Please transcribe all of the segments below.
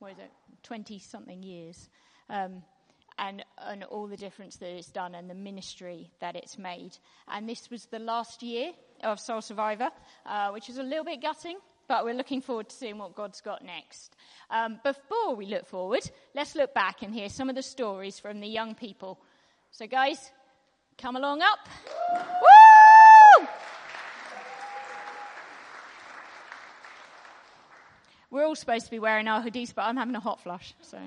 what is it, 20 something years. Um, and, and all the difference that it's done and the ministry that it's made. And this was the last year of Soul Survivor, uh, which is a little bit gutting, but we're looking forward to seeing what God's got next. Um, before we look forward, let's look back and hear some of the stories from the young people. So, guys, come along up. Woo! We're all supposed to be wearing our hoodies, but I'm having a hot flush, so.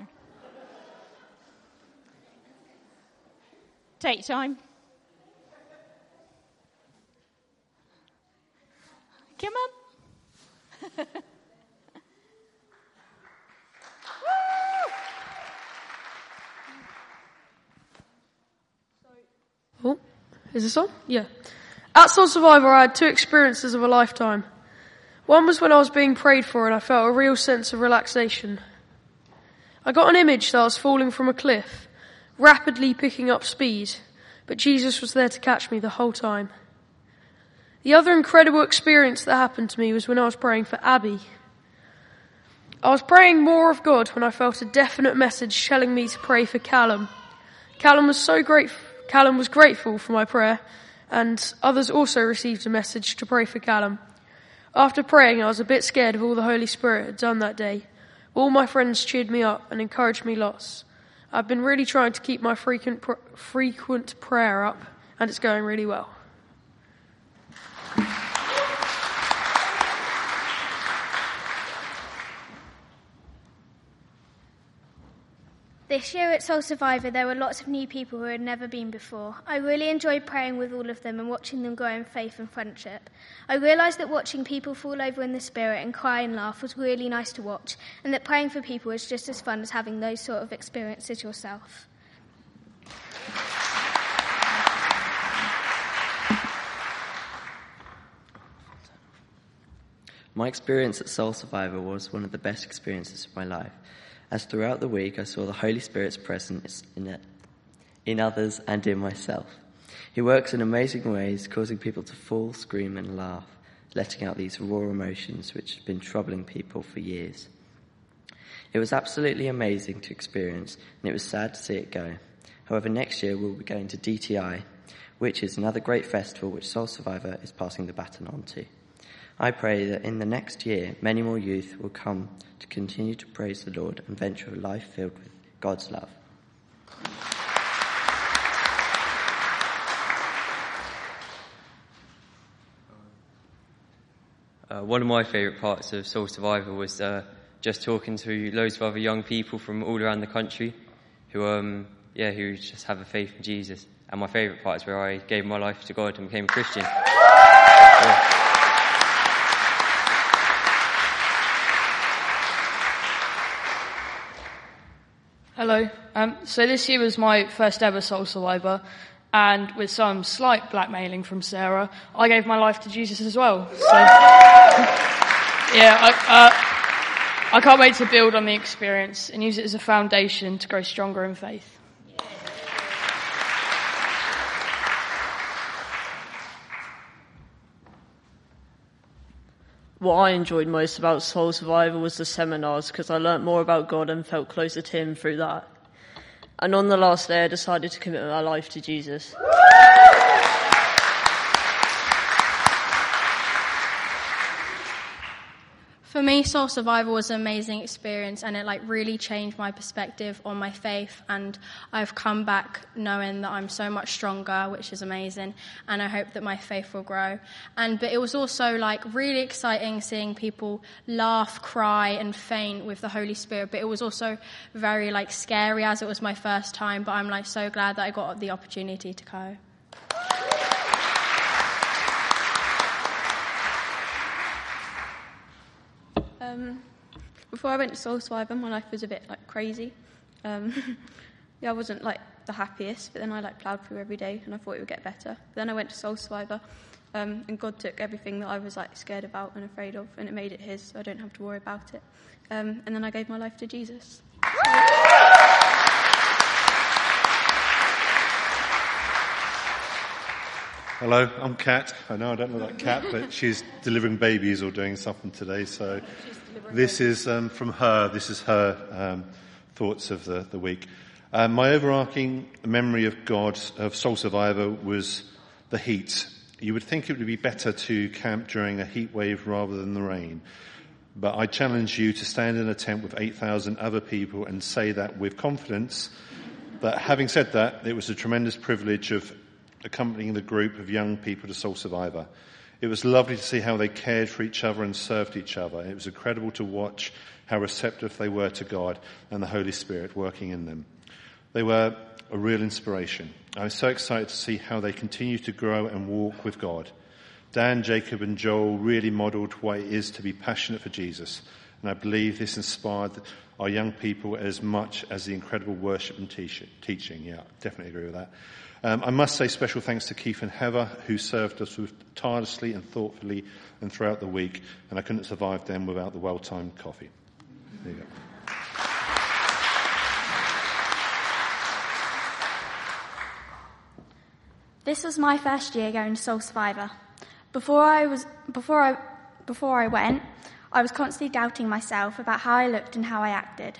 Take time. Come on. Oh, is this on? Yeah. At Soul Survivor, I had two experiences of a lifetime. One was when I was being prayed for and I felt a real sense of relaxation. I got an image that I was falling from a cliff, rapidly picking up speed, but Jesus was there to catch me the whole time. The other incredible experience that happened to me was when I was praying for Abby. I was praying more of God when I felt a definite message telling me to pray for Callum. Callum was so grateful. Callum was grateful for my prayer, and others also received a message to pray for Callum. After praying, I was a bit scared of all the Holy Spirit had done that day. All my friends cheered me up and encouraged me lots. I've been really trying to keep my frequent, pr- frequent prayer up, and it's going really well. This year at Soul Survivor, there were lots of new people who had never been before. I really enjoyed praying with all of them and watching them grow in faith and friendship. I realised that watching people fall over in the spirit and cry and laugh was really nice to watch, and that praying for people was just as fun as having those sort of experiences yourself. My experience at Soul Survivor was one of the best experiences of my life, as throughout the week I saw the Holy Spirit's presence in, it, in others and in myself. He works in amazing ways, causing people to fall, scream, and laugh, letting out these raw emotions which have been troubling people for years. It was absolutely amazing to experience, and it was sad to see it go. However, next year we'll be going to DTI, which is another great festival which Soul Survivor is passing the baton on to. I pray that in the next year, many more youth will come to continue to praise the Lord and venture a life filled with God's love. Uh, one of my favourite parts of Soul Survivor was uh, just talking to loads of other young people from all around the country who, um, yeah, who just have a faith in Jesus. And my favourite part is where I gave my life to God and became a Christian. Yeah. Hello. Um, so this year was my first ever Soul Survivor, and with some slight blackmailing from Sarah, I gave my life to Jesus as well. So, yeah, I, uh, I can't wait to build on the experience and use it as a foundation to grow stronger in faith. what I enjoyed most about Soul Survivor was the seminars because I learnt more about God and felt closer to Him through that. And on the last day, I decided to commit my life to Jesus. For me, Soul survival was an amazing experience and it like really changed my perspective on my faith and I've come back knowing that I'm so much stronger, which is amazing, and I hope that my faith will grow. And but it was also like really exciting seeing people laugh, cry and faint with the Holy Spirit, but it was also very like scary as it was my first time, but I'm like so glad that I got the opportunity to go. Um, before I went to Soul Survivor, my life was a bit like crazy. Um, yeah, I wasn't like the happiest, but then I like plowed through every day, and I thought it would get better. But then I went to Soul Survivor, um, and God took everything that I was like scared about and afraid of, and it made it His, so I don't have to worry about it. Um, and then I gave my life to Jesus. Hello, I'm Kat. I know I don't look like Kat, but she's delivering babies or doing something today. So this is um, from her. This is her um, thoughts of the, the week. Um, my overarching memory of God, of Soul Survivor, was the heat. You would think it would be better to camp during a heat wave rather than the rain. But I challenge you to stand in a tent with 8,000 other people and say that with confidence. But having said that, it was a tremendous privilege of accompanying the group of young people to Soul Survivor. It was lovely to see how they cared for each other and served each other. It was incredible to watch how receptive they were to God and the Holy Spirit working in them. They were a real inspiration. I was so excited to see how they continue to grow and walk with God. Dan, Jacob, and Joel really modeled what it is to be passionate for Jesus. And I believe this inspired our young people as much as the incredible worship and teaching. Yeah, definitely agree with that. Um, I must say special thanks to Keith and Heather, who served us tirelessly and thoughtfully and throughout the week, and I couldn't survive them without the well-timed coffee. There you go. This was my first year going to Soul Survivor. Before I was before I before I went, I was constantly doubting myself about how I looked and how I acted.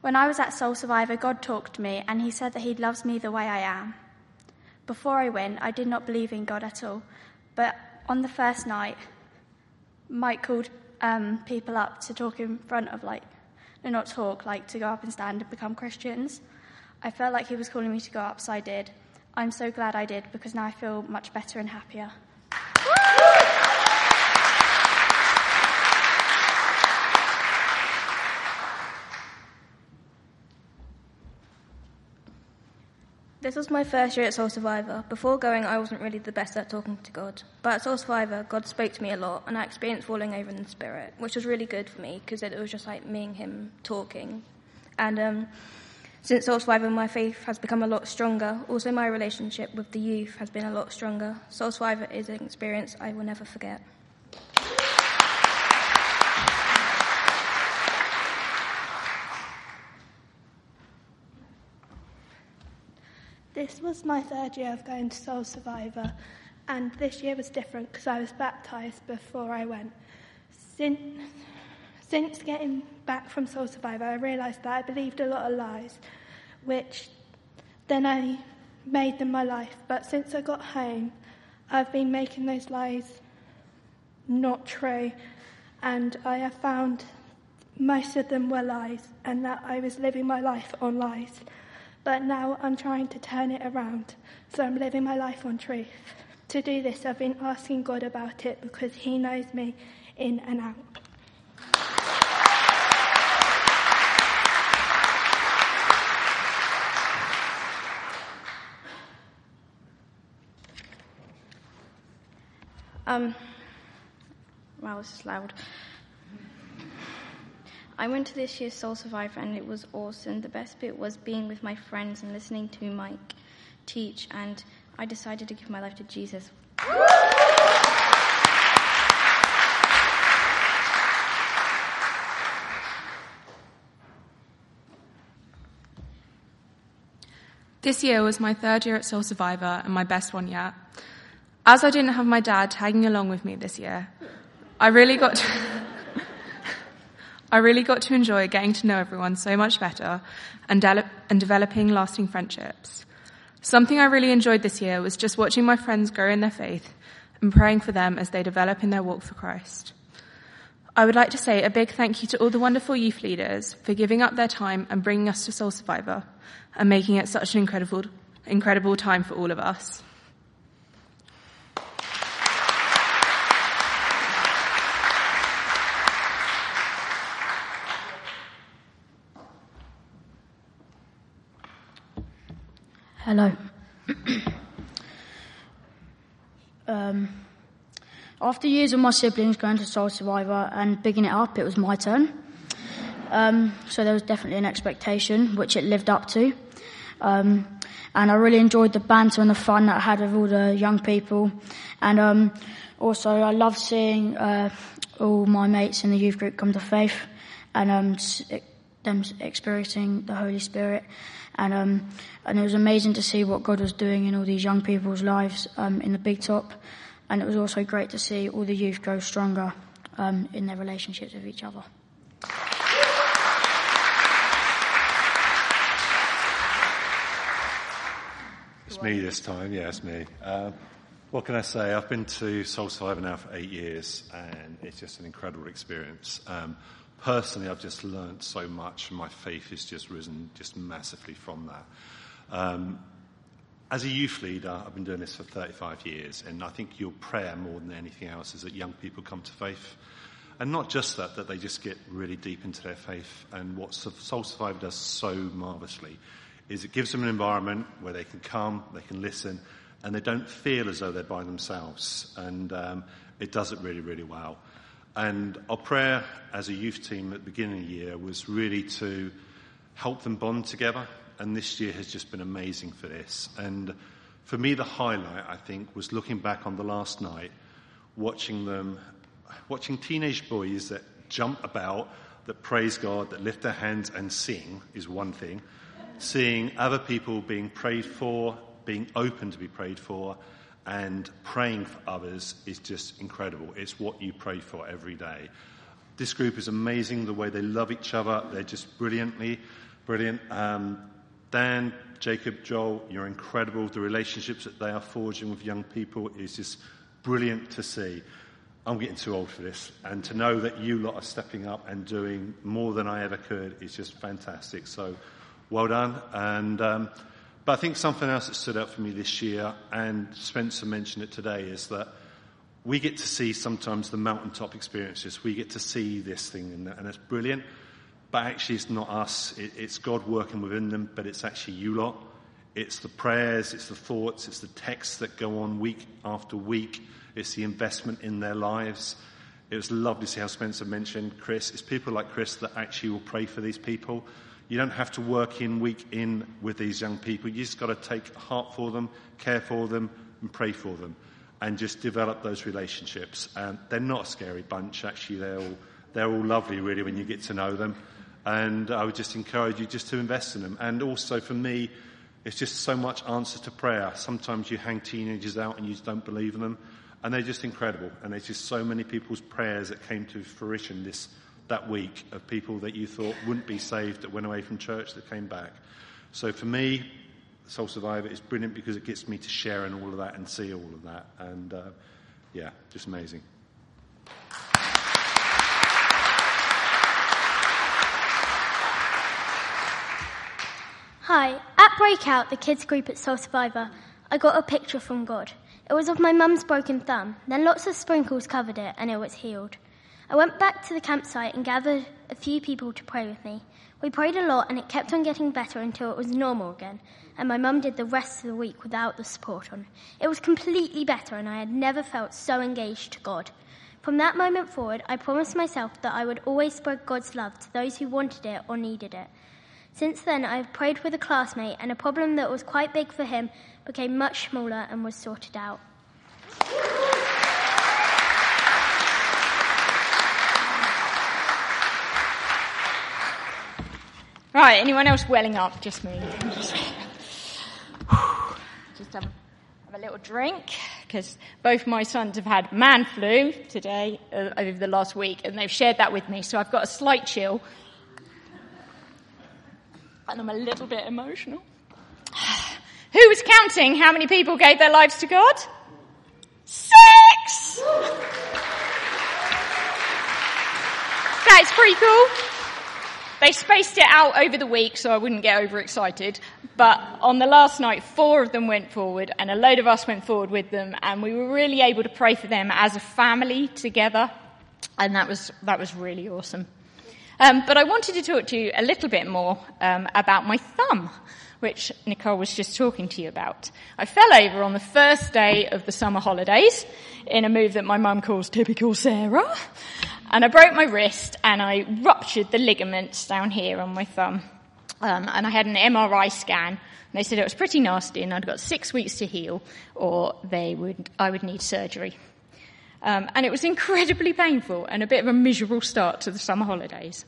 When I was at Soul Survivor, God talked to me and he said that he loves me the way I am. Before I went, I did not believe in God at all. But on the first night, Mike called um, people up to talk in front of, like, no, not talk, like to go up and stand and become Christians. I felt like he was calling me to go up, so I did. I'm so glad I did because now I feel much better and happier. This was my first year at Soul Survivor. Before going, I wasn't really the best at talking to God. But at Soul Survivor, God spoke to me a lot, and I experienced falling over in the Spirit, which was really good for me because it was just like me and Him talking. And um, since Soul Survivor, my faith has become a lot stronger. Also, my relationship with the youth has been a lot stronger. Soul Survivor is an experience I will never forget. This was my third year of going to Soul Survivor, and this year was different because I was baptised before I went. Since, since getting back from Soul Survivor, I realised that I believed a lot of lies, which then I made them my life. But since I got home, I've been making those lies not true, and I have found most of them were lies, and that I was living my life on lies. But now I'm trying to turn it around, so I'm living my life on truth. To do this, I've been asking God about it because He knows me in and out. Um, wow, this is loud. I went to this year's Soul Survivor and it was awesome. The best bit was being with my friends and listening to Mike teach, and I decided to give my life to Jesus. This year was my third year at Soul Survivor and my best one yet. As I didn't have my dad tagging along with me this year, I really got to I really got to enjoy getting to know everyone so much better and, de- and developing lasting friendships. Something I really enjoyed this year was just watching my friends grow in their faith and praying for them as they develop in their walk for Christ. I would like to say a big thank you to all the wonderful youth leaders for giving up their time and bringing us to Soul Survivor and making it such an incredible, incredible time for all of us. Hello. um, after years of my siblings going to Soul Survivor and bigging it up, it was my turn. Um, so there was definitely an expectation, which it lived up to. Um, and I really enjoyed the banter and the fun that I had with all the young people. And um, also, I love seeing uh, all my mates in the youth group come to faith and um, them experiencing the Holy Spirit. And um, and it was amazing to see what God was doing in all these young people's lives um, in the Big Top. And it was also great to see all the youth grow stronger um, in their relationships with each other. It's me this time, yeah, it's me. Um, what can I say? I've been to Soul Survivor now for eight years, and it's just an incredible experience. Um, personally, I've just learned so much, and my faith has just risen just massively from that. Um, as a youth leader, I've been doing this for 35 years, and I think your prayer more than anything else is that young people come to faith. And not just that, that they just get really deep into their faith. And what Soul Survivor does so marvelously is it gives them an environment where they can come, they can listen, and they don't feel as though they're by themselves. And um, it does it really, really well. And our prayer as a youth team at the beginning of the year was really to help them bond together. And this year has just been amazing for this. And for me, the highlight, I think, was looking back on the last night, watching them, watching teenage boys that jump about, that praise God, that lift their hands and sing is one thing. Seeing other people being prayed for, being open to be prayed for, and praying for others is just incredible. It's what you pray for every day. This group is amazing, the way they love each other. They're just brilliantly, brilliant. Um, Dan, Jacob, Joel, you're incredible. The relationships that they are forging with young people is just brilliant to see. I'm getting too old for this. And to know that you lot are stepping up and doing more than I ever could is just fantastic. So well done. And, um, but I think something else that stood out for me this year, and Spencer mentioned it today, is that we get to see sometimes the mountaintop experiences. We get to see this thing, and, it's brilliant. But actually, it's not us. It, it's God working within them, but it's actually you lot. It's the prayers, it's the thoughts, it's the texts that go on week after week. It's the investment in their lives. It was lovely to see how Spencer mentioned Chris. It's people like Chris that actually will pray for these people. You don't have to work in week in with these young people. You just got to take heart for them, care for them, and pray for them, and just develop those relationships. And they're not a scary bunch. Actually, they're all they're all lovely, really, when you get to know them. And I would just encourage you just to invest in them. And also for me, it's just so much answer to prayer. Sometimes you hang teenagers out and you just don't believe in them. And they're just incredible. And there's just so many people's prayers that came to fruition this that week of people that you thought wouldn't be saved that went away from church that came back. So for me, Soul Survivor is brilliant because it gets me to share in all of that and see all of that. And uh, yeah, just amazing. Hi, at Breakout, the kids group at Soul Survivor, I got a picture from God. It was of my mum's broken thumb, then lots of sprinkles covered it, and it was healed. I went back to the campsite and gathered a few people to pray with me. We prayed a lot and it kept on getting better until it was normal again, and my mum did the rest of the week without the support on. It was completely better and I had never felt so engaged to God. From that moment forward, I promised myself that I would always spread God's love to those who wanted it or needed it. Since then, I have prayed with a classmate, and a problem that was quite big for him became much smaller and was sorted out. Right, anyone else welling up? Just me. Just, have, have a little drink because both my sons have had man flu today uh, over the last week and they've shared that with me. So I've got a slight chill and I'm a little bit emotional. Who was counting how many people gave their lives to God? Six! That's pretty cool. They spaced it out over the week so I wouldn't get overexcited. But on the last night, four of them went forward and a load of us went forward with them and we were really able to pray for them as a family together. And that was, that was really awesome. Um, but I wanted to talk to you a little bit more um, about my thumb, which Nicole was just talking to you about. I fell over on the first day of the summer holidays in a move that my mum calls typical Sarah. And I broke my wrist and I ruptured the ligaments down here on my thumb. Um, and I had an MRI scan. And they said it was pretty nasty and I'd got six weeks to heal or they would, I would need surgery. Um, and it was incredibly painful and a bit of a miserable start to the summer holidays.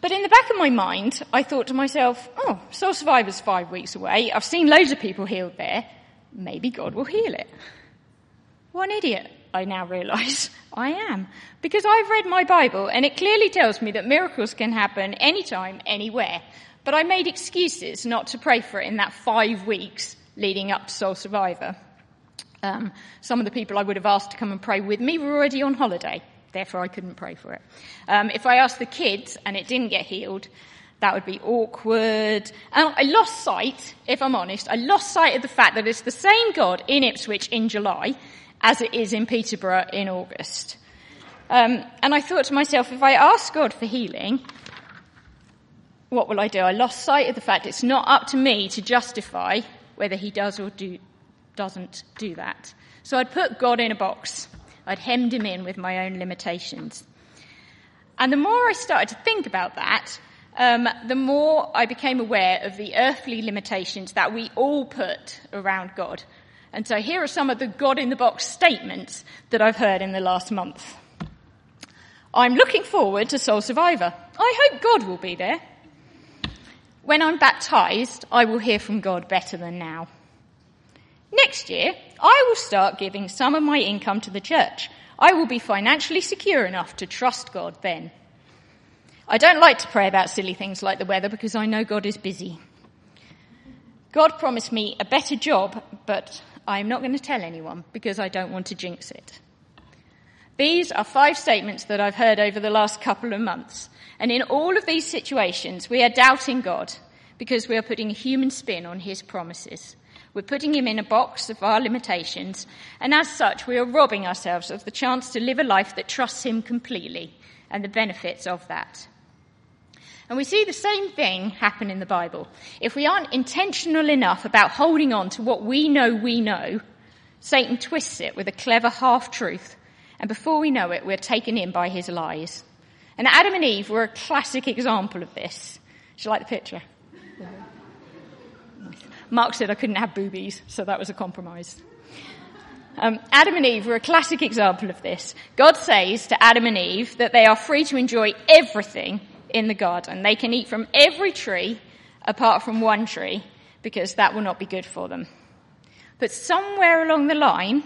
But in the back of my mind, I thought to myself, oh, Soul Survivor's five weeks away. I've seen loads of people healed there. Maybe God will heal it. What an idiot, I now realise I am. Because I've read my Bible and it clearly tells me that miracles can happen anytime, anywhere. But I made excuses not to pray for it in that five weeks leading up to Soul Survivor. Um, some of the people I would have asked to come and pray with me were already on holiday, therefore I couldn't pray for it. Um, if I asked the kids and it didn't get healed, that would be awkward. And I lost sight, if I'm honest, I lost sight of the fact that it's the same God in Ipswich in July as it is in Peterborough in August. Um, and I thought to myself, if I ask God for healing, what will I do? I lost sight of the fact it's not up to me to justify whether he does or do, doesn't do that. So I'd put God in a box. I'd hemmed him in with my own limitations. And the more I started to think about that, um, the more I became aware of the earthly limitations that we all put around God. And so here are some of the God in the box statements that I've heard in the last month. I'm looking forward to Soul Survivor. I hope God will be there. When I'm baptized, I will hear from God better than now. Next year, I will start giving some of my income to the church. I will be financially secure enough to trust God then. I don't like to pray about silly things like the weather because I know God is busy. God promised me a better job, but I'm not going to tell anyone because I don't want to jinx it. These are five statements that I've heard over the last couple of months. And in all of these situations, we are doubting God because we are putting a human spin on his promises. We're putting him in a box of our limitations, and as such, we are robbing ourselves of the chance to live a life that trusts him completely and the benefits of that. And we see the same thing happen in the Bible. If we aren't intentional enough about holding on to what we know we know, Satan twists it with a clever half truth, and before we know it, we're taken in by his lies. And Adam and Eve were a classic example of this. Do you like the picture? Mark said I couldn't have boobies, so that was a compromise. Um, Adam and Eve were a classic example of this. God says to Adam and Eve that they are free to enjoy everything in the garden. They can eat from every tree apart from one tree because that will not be good for them. But somewhere along the line,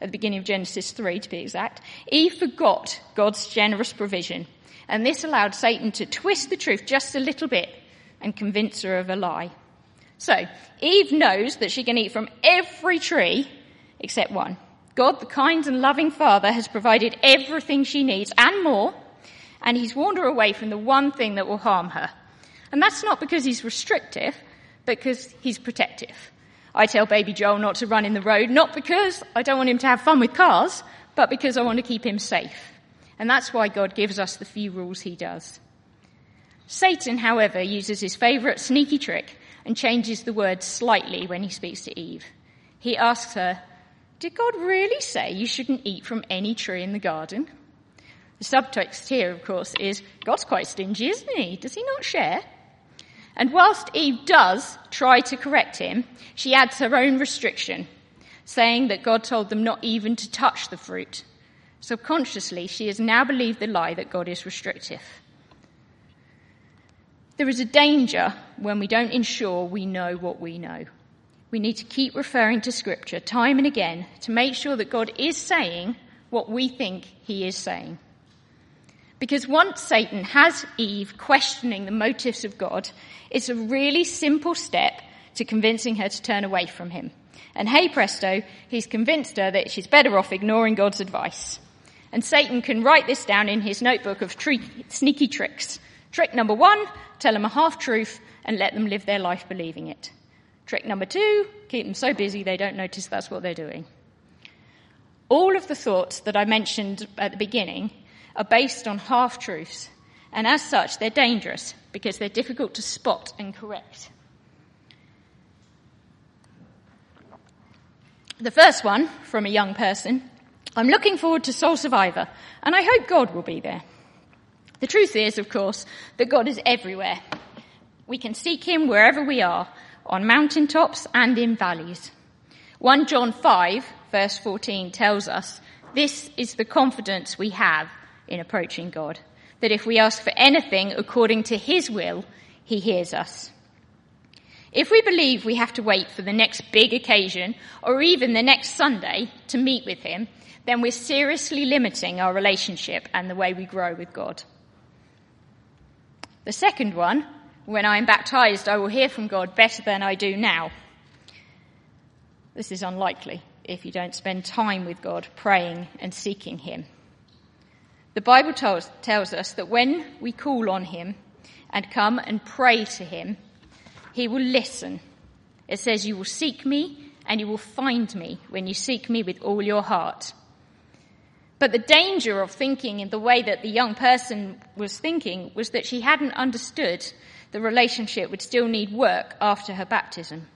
at the beginning of Genesis 3 to be exact, Eve forgot God's generous provision. And this allowed Satan to twist the truth just a little bit and convince her of a lie. So, Eve knows that she can eat from every tree except one. God, the kind and loving Father, has provided everything she needs and more, and he's warned her away from the one thing that will harm her. And that's not because he's restrictive, but because he's protective. I tell baby Joel not to run in the road, not because I don't want him to have fun with cars, but because I want to keep him safe. And that's why God gives us the few rules he does. Satan, however, uses his favourite sneaky trick and changes the words slightly when he speaks to Eve. He asks her, Did God really say you shouldn't eat from any tree in the garden? The subtext here, of course, is God's quite stingy, isn't he? Does he not share? And whilst Eve does try to correct him, she adds her own restriction, saying that God told them not even to touch the fruit. Subconsciously, she has now believed the lie that God is restrictive. There is a danger when we don't ensure we know what we know. We need to keep referring to Scripture time and again to make sure that God is saying what we think He is saying. Because once Satan has Eve questioning the motives of God, it's a really simple step to convincing her to turn away from him. And hey presto, he's convinced her that she's better off ignoring God's advice. And Satan can write this down in his notebook of tre- sneaky tricks. Trick number one, tell them a half truth and let them live their life believing it. Trick number two, keep them so busy they don't notice that's what they're doing. All of the thoughts that I mentioned at the beginning are based on half truths, and as such, they're dangerous because they're difficult to spot and correct. The first one, from a young person, I'm looking forward to Soul Survivor, and I hope God will be there. The truth is, of course, that God is everywhere. We can seek Him wherever we are, on mountaintops and in valleys. 1 John 5, verse 14 tells us this is the confidence we have in approaching God, that if we ask for anything according to His will, He hears us. If we believe we have to wait for the next big occasion or even the next Sunday to meet with Him, then we're seriously limiting our relationship and the way we grow with God. The second one, when I am baptized, I will hear from God better than I do now. This is unlikely if you don't spend time with God praying and seeking Him. The Bible tells, tells us that when we call on Him and come and pray to Him, He will listen. It says, You will seek me and you will find me when you seek me with all your heart. But the danger of thinking in the way that the young person was thinking was that she hadn't understood the relationship would still need work after her baptism.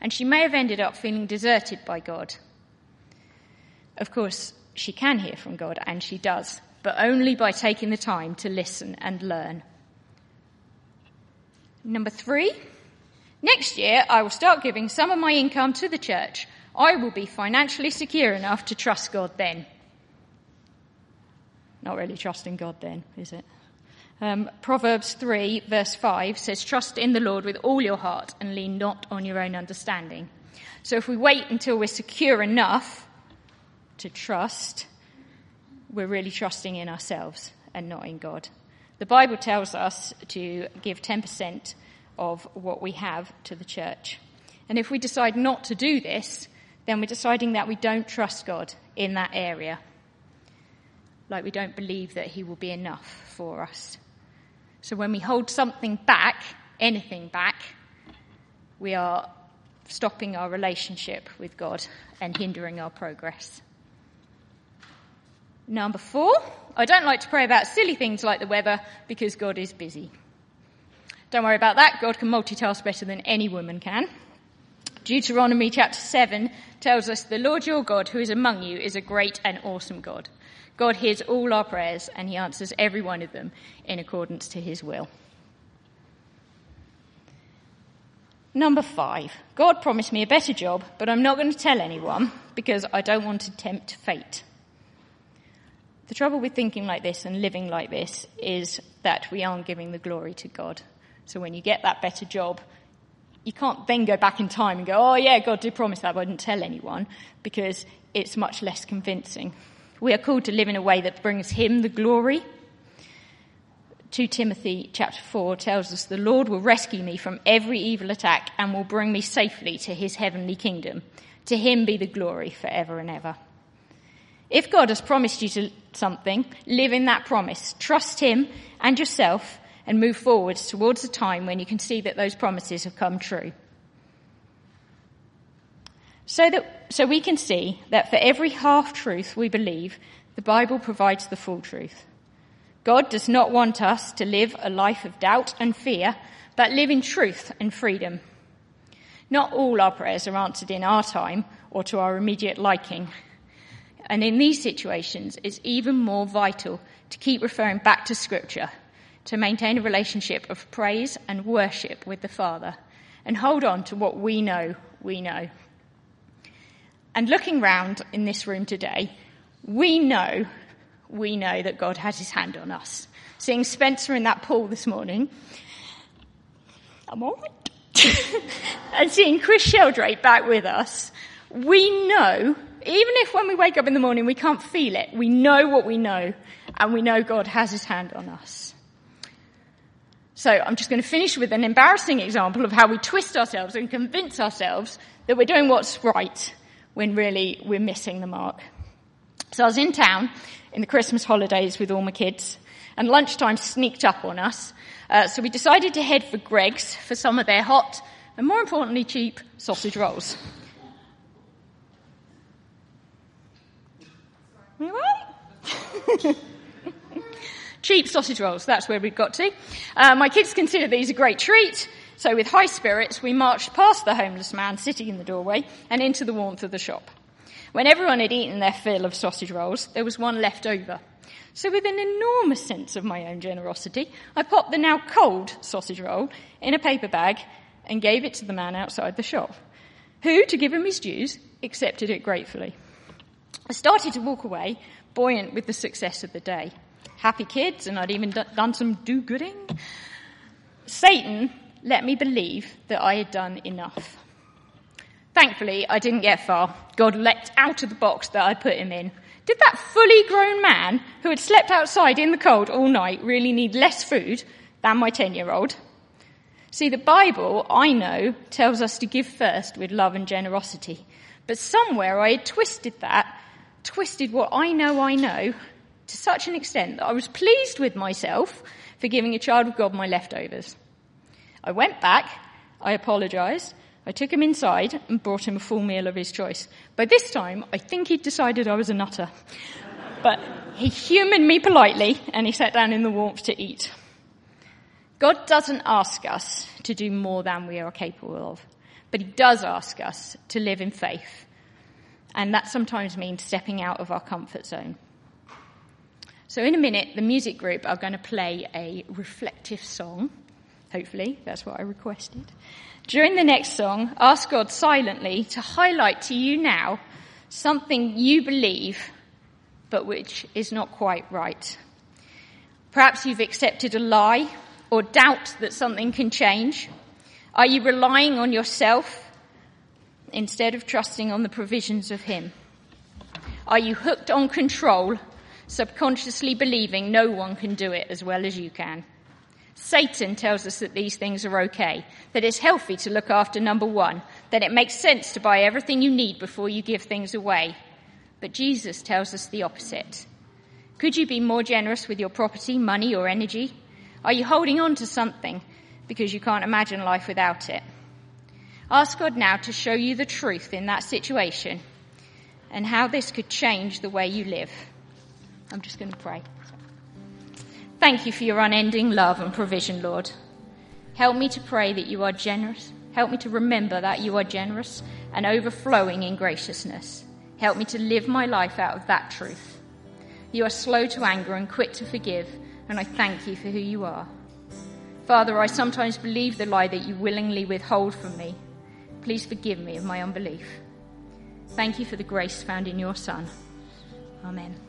And she may have ended up feeling deserted by God. Of course, she can hear from God, and she does, but only by taking the time to listen and learn. Number three, next year I will start giving some of my income to the church. I will be financially secure enough to trust God then. Not really trusting God then, is it? Um, Proverbs 3, verse 5 says, Trust in the Lord with all your heart and lean not on your own understanding. So if we wait until we're secure enough to trust, we're really trusting in ourselves and not in God. The Bible tells us to give 10% of what we have to the church. And if we decide not to do this, then we're deciding that we don't trust God in that area like we don't believe that He will be enough for us. So when we hold something back, anything back, we are stopping our relationship with God and hindering our progress. Number four, I don't like to pray about silly things like the weather because God is busy. Don't worry about that. God can multitask better than any woman can. Deuteronomy chapter 7 tells us the Lord your God who is among you is a great and awesome God. God hears all our prayers and he answers every one of them in accordance to his will. Number five, God promised me a better job, but I'm not going to tell anyone because I don't want to tempt fate. The trouble with thinking like this and living like this is that we aren't giving the glory to God. So when you get that better job, you can't then go back in time and go, oh yeah, God did promise that, but I didn't tell anyone, because it's much less convincing. We are called to live in a way that brings him the glory. 2 Timothy chapter 4 tells us the Lord will rescue me from every evil attack and will bring me safely to his heavenly kingdom. To him be the glory forever and ever. If God has promised you to something, live in that promise. Trust him and yourself and move forwards towards a time when you can see that those promises have come true. So that, so we can see that for every half truth we believe, the Bible provides the full truth. God does not want us to live a life of doubt and fear, but live in truth and freedom. Not all our prayers are answered in our time or to our immediate liking. And in these situations, it's even more vital to keep referring back to Scripture, to maintain a relationship of praise and worship with the Father, and hold on to what we know we know. And looking round in this room today, we know, we know that God has his hand on us. Seeing Spencer in that pool this morning, I'm all right. and seeing Chris Sheldrake back with us, we know, even if when we wake up in the morning we can't feel it, we know what we know, and we know God has his hand on us. So I'm just going to finish with an embarrassing example of how we twist ourselves and convince ourselves that we're doing what's right when really we're missing the mark. So I was in town in the Christmas holidays with all my kids, and lunchtime sneaked up on us. Uh, so we decided to head for Greggs for some of their hot and, more importantly, cheap sausage rolls. You right? cheap sausage rolls, that's where we've got to. Uh, my kids consider these a great treat, so with high spirits, we marched past the homeless man sitting in the doorway and into the warmth of the shop. When everyone had eaten their fill of sausage rolls, there was one left over. So, with an enormous sense of my own generosity, I popped the now cold sausage roll in a paper bag and gave it to the man outside the shop, who, to give him his dues, accepted it gratefully. I started to walk away, buoyant with the success of the day. Happy kids, and I'd even done some do gooding. Satan let me believe that I had done enough. Thankfully, I didn't get far. God leapt out of the box that I put him in. Did that fully grown man who had slept outside in the cold all night really need less food than my 10 year old? See, the Bible, I know, tells us to give first with love and generosity. But somewhere I had twisted that, twisted what I know I know, to such an extent that I was pleased with myself for giving a child of God my leftovers. I went back, I apologised, I took him inside and brought him a full meal of his choice. By this time, I think he'd decided I was a nutter. But he humoured me politely and he sat down in the warmth to eat. God doesn't ask us to do more than we are capable of, but He does ask us to live in faith. And that sometimes means stepping out of our comfort zone. So, in a minute, the music group are going to play a reflective song. Hopefully, that's what I requested. During the next song, ask God silently to highlight to you now something you believe, but which is not quite right. Perhaps you've accepted a lie or doubt that something can change? Are you relying on yourself instead of trusting on the provisions of Him? Are you hooked on control, subconsciously believing no one can do it as well as you can? Satan tells us that these things are okay, that it's healthy to look after number one, that it makes sense to buy everything you need before you give things away. But Jesus tells us the opposite. Could you be more generous with your property, money, or energy? Are you holding on to something because you can't imagine life without it? Ask God now to show you the truth in that situation and how this could change the way you live. I'm just going to pray. Thank you for your unending love and provision, Lord. Help me to pray that you are generous. Help me to remember that you are generous and overflowing in graciousness. Help me to live my life out of that truth. You are slow to anger and quick to forgive and I thank you for who you are. Father, I sometimes believe the lie that you willingly withhold from me. Please forgive me of my unbelief. Thank you for the grace found in your Son. Amen.